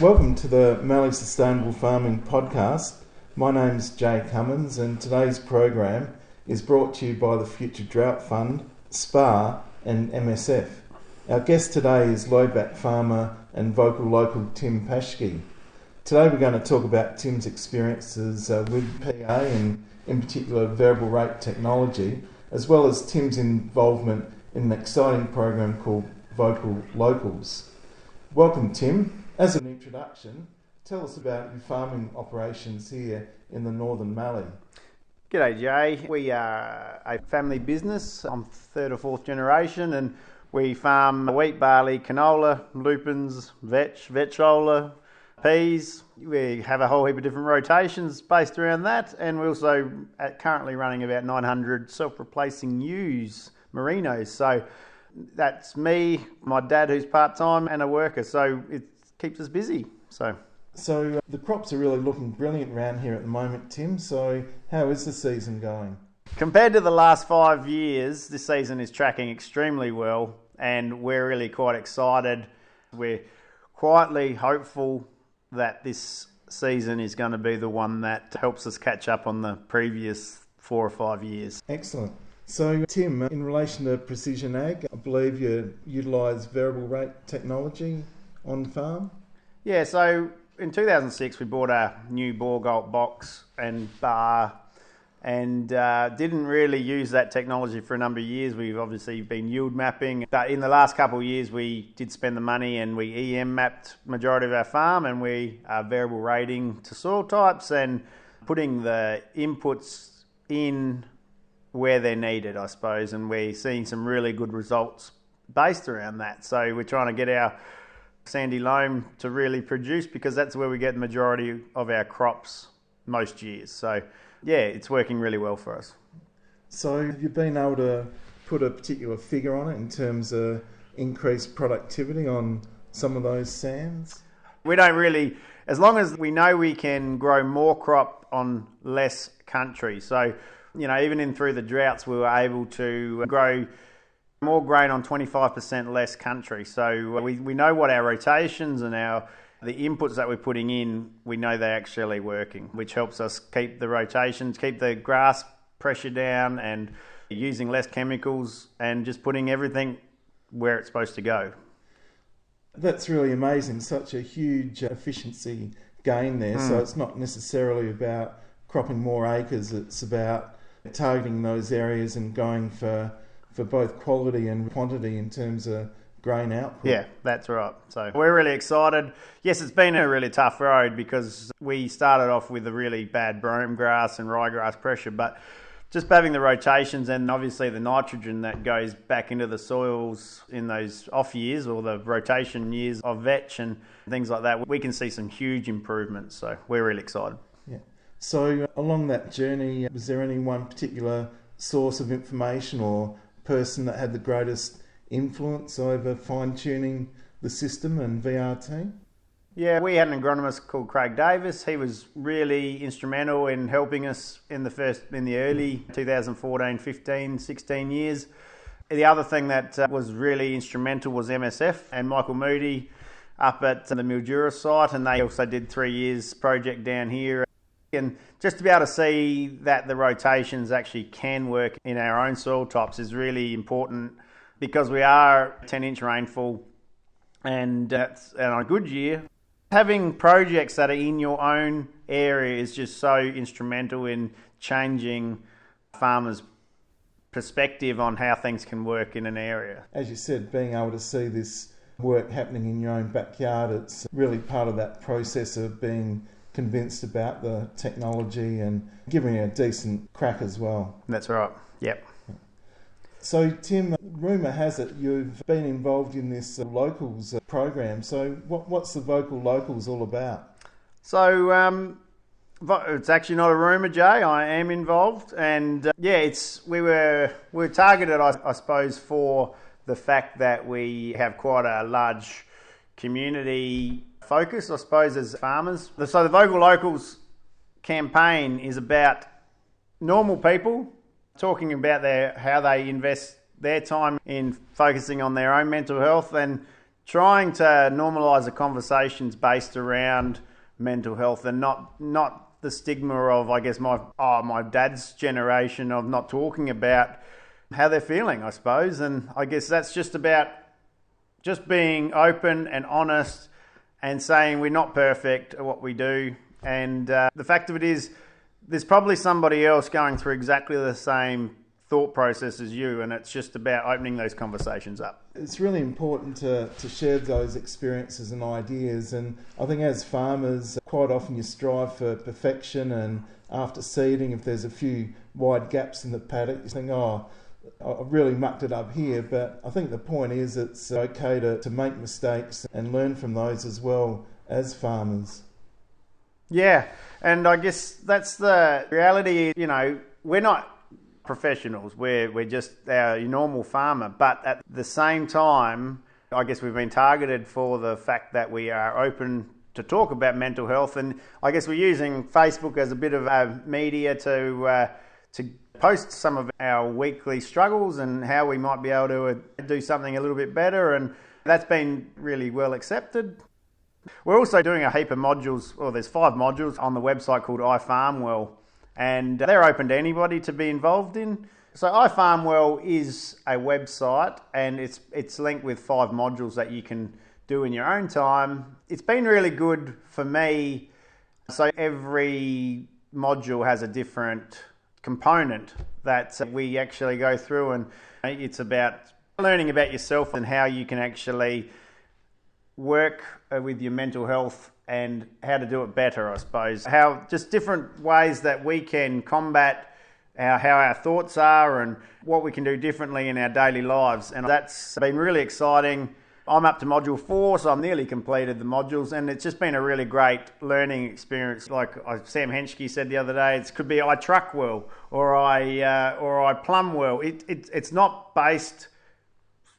Welcome to the Mallee Sustainable Farming Podcast. My name's Jay Cummins, and today's program is brought to you by the Future Drought Fund, SPAA, and MSF. Our guest today is Lowbank farmer and vocal local Tim Paschke. Today we're going to talk about Tim's experiences uh, with PA and, in particular, variable rate technology, as well as Tim's involvement in an exciting program called Vocal Locals. Welcome, Tim. As an introduction, tell us about your farming operations here in the Northern Mallee. G'day, Jay. We are a family business. I'm third or fourth generation, and we farm wheat, barley, canola, lupins, vetch, vetchola, peas. We have a whole heap of different rotations based around that, and we're also uh, currently running about 900 self-replacing ewes, merinos. So that's me, my dad, who's part time, and a worker. So keeps us busy. So. So uh, the crops are really looking brilliant around here at the moment, Tim. So how is the season going? Compared to the last five years, this season is tracking extremely well, and we're really quite excited. We're quietly hopeful that this season is going to be the one that helps us catch up on the previous four or five years. Excellent. So, Tim, in relation to precision ag, I believe you utilise variable rate technology on farm? Yeah, so in 2006 we bought a new Bourgault box and bar and uh, didn't really use that technology for a number of years. We've obviously been yield mapping, but in the last couple of years we did spend the money and we EM mapped majority of our farm and we are variable rating to soil types and putting the inputs in where they're needed, I suppose, and we're seeing some really good results based around that. So we're trying to get our sandy loam to really produce because that's where we get the majority of our crops most years. So yeah, it's working really well for us. So have you been able to put a particular figure on it in terms of increased productivity on some of those sands? We don't really, as long as we know we can grow more crop on less country. So you know, even in through the droughts, we were able to grow more grain on 25% less country. So uh, we, we know what our rotations and our the inputs that we're putting in, we know they're actually working, which helps us keep the rotations, keep the grass pressure down, and using less chemicals and just putting everything where it's supposed to go. That's really amazing. Such a huge efficiency gain there. Mm. So hmm. it's not necessarily about cropping more acres, it's about targeting those areas and going for for both quality and quantity in terms of grain output. Yeah, that's right. So we're really excited. Yes, it's been a really tough road because we started off with a really bad brome grass and ryegrass pressure, but just having the rotations and obviously the nitrogen that goes back into the soils in those off years or the rotation years of vetch and things like that, we can see some huge improvements. So we're really excited. Yeah. So, uh, along that journey, uh, was there any one particular source of information or person that had the greatest influence over fine tuning the system and VRT? Yeah, we had an agronomist called Craig Davis. He was really instrumental in helping us in the first, in the early 2014, 15, 16 years. The other thing that uh, was really instrumental was MSF and Michael Moodie up at the Mildura site, and they also did three years project down here and just to be able to see that the rotations actually can work in our own soil types is really important because we are 10 inch rainfall and, that's and a good year, having projects that are in your own area is just so instrumental in changing farmers' perspective on how things can work in an area. As you said, being able to see this work happening in your own backyard, it's really part of that process of being convinced about the technology and giving it a decent crack as well. That's right. Yep. So, Tim, rumour has it you've been involved in this uh, locals uh, program. So, what, what's the vocal locals all about? So, um, it's actually not a rumour, Jay. I am involved, and uh, yeah, it's we were we were targeted, I, I suppose, for the fact that we have quite a large community focus, I suppose, as farmers. So the Vocal Locals campaign is about normal people talking about their how they invest their time in focusing on their own mental health and trying to normalise the conversations based around mental health and not not the stigma of I guess my oh my dad's generation of not talking about how they're feeling, I suppose, and I guess that's just about just being open and honest and saying we're not perfect at what we do, and uh, the fact of it is, there's probably somebody else going through exactly the same thought process as you, and it's just about opening those conversations up. It's really important to, to share those experiences and ideas, and I think as farmers, quite often you strive for perfection, and after seeding, if there's a few wide gaps in the paddock, you think, oh, I've really mucked it up here, but I think the point is it's okay to, to make mistakes and learn from those as well as farmers. Yeah, and I guess that's the reality. You know, we're not professionals. We're we're just our normal farmer, but at the same time, I guess we've been targeted for the fact that we are open to talk about mental health, and I guess we're using Facebook as a bit of a media to uh, to post some of our weekly struggles and how we might be able to uh, do something a little bit better, and that's been really well accepted. We're also doing a heap of modules, well, there's five modules on the website called iFarmWell, and they're open to anybody to be involved in. So iFarmWell is a website, and it's it's linked with five modules that you can do in your own time. It's been really good for me. So every module has a different component that we actually go through, and it's about learning about yourself and how you can actually work uh, with your mental health and how to do it better, I suppose. How just different ways that we can combat our, how our thoughts are and what we can do differently in our daily lives. And that's been really exciting. I'm up to module four, so I've nearly completed the modules, and it's just been a really great learning experience. Like uh, Sam Henschke said the other day, it could be I truck well or I uh, or I plumb well. It, it, it's not based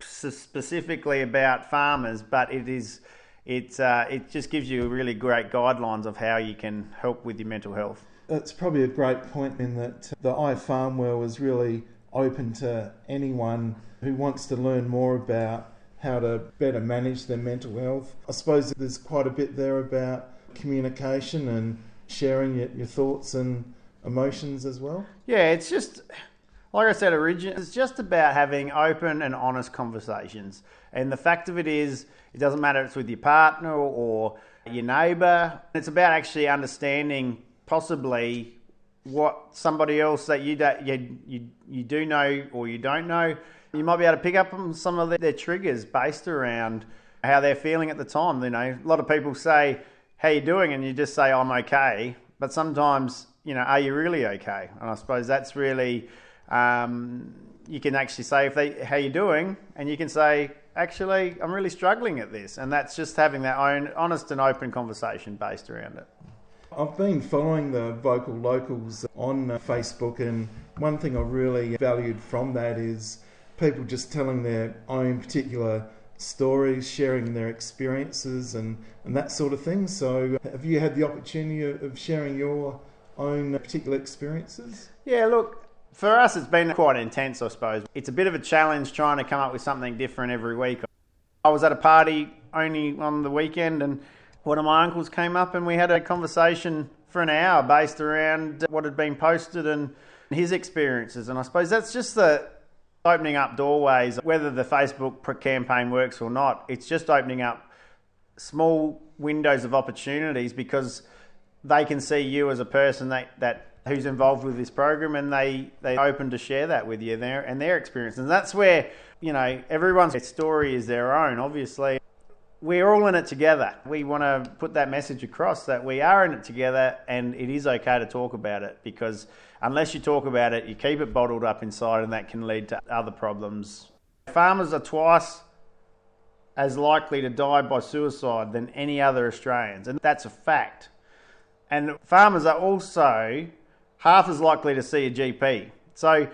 specifically about farmers, but it is it uh, it just gives you really great guidelines of how you can help with your mental health. It's probably a great point in that the iFarmWell is really open to anyone who wants to learn more about how to better manage their mental health. I suppose there's quite a bit there about communication and sharing your, your thoughts and emotions as well. Yeah, it's just like I said originally, it's just about having open and honest conversations. And the fact of it is, it doesn't matter if it's with your partner or your neighbour. It's about actually understanding possibly what somebody else that you, do, you, you, you do know or you don't know. You might be able to pick up on some of their triggers based around how they're feeling at the time. You know, a lot of people say, "How you doing?" and you just say, "I'm okay." But sometimes, you know, are you really okay? And I suppose that's really um, you can actually say if they how you doing, and you can say actually I'm really struggling at this, and that's just having that own honest and open conversation based around it. I've been following the vocal locals on uh, Facebook, and one thing I really valued from that is people just telling their own particular stories, sharing their experiences, and, and that sort of thing. So, uh, have you had the opportunity of sharing your own uh, particular experiences? Yeah, look, for us, it's been quite intense, I suppose. It's a bit of a challenge trying to come up with something different every week. I was at a party only on the weekend, and one of my uncles came up, and we had a conversation for an hour based around uh, what had been posted and his experiences. And I suppose that's just the opening up doorways, whether the Facebook campaign works or not. It's just opening up small windows of opportunities because they can see you as a person that, that who's involved with this program and they they open to share that with you there and their experience and that's where you know everyone's story is their own obviously we're all in it together we want to put that message across that we are in it together and it is okay to talk about it because unless you talk about it you keep it bottled up inside and that can lead to other problems farmers are twice as likely to die by suicide than any other Australians and that's a fact and farmers are also half as likely to see a GP. So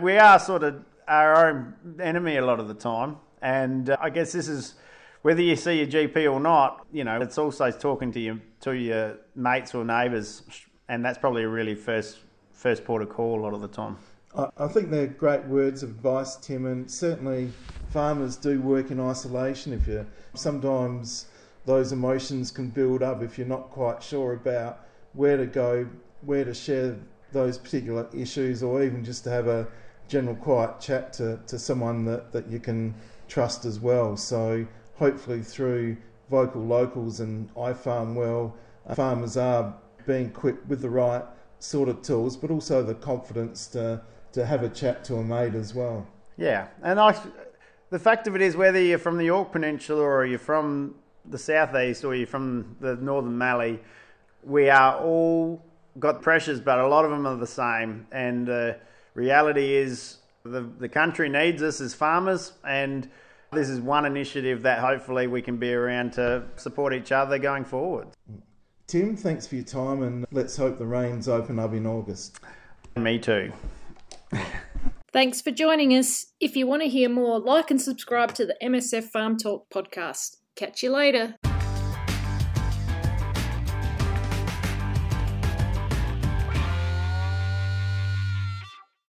we are sort of our own enemy a lot of the time. And uh, I guess this is whether you see your GP or not, you know, it's also talking to your to your mates or neighbours, and that's probably a really first first port of call a lot of the time. I think they're great words of advice, Tim, and certainly farmers do work in isolation. If you sometimes those emotions can build up if you're not quite sure about where to go, where to share those particular issues, or even just to have a general quiet chat to, to someone that, that you can trust as well. So hopefully through vocal locals and iFarmWell, farmers are being equipped with the right sort of tools, but also the confidence to to have a chat to a mate as well. Yeah, and I, the fact of it is, whether you're from the Yorke Peninsula or you're from the southeast or you're from the northern Mallee, we are all got pressures, but a lot of them are the same. And the reality is, the the country needs us as farmers, and this is one initiative that hopefully we can be around to support each other going forward. Tim, thanks for your time, and let's hope the rains open up in August. Me too. Thanks for joining us. If you want to hear more, like and subscribe to the MSF Farm Talk podcast. Catch you later.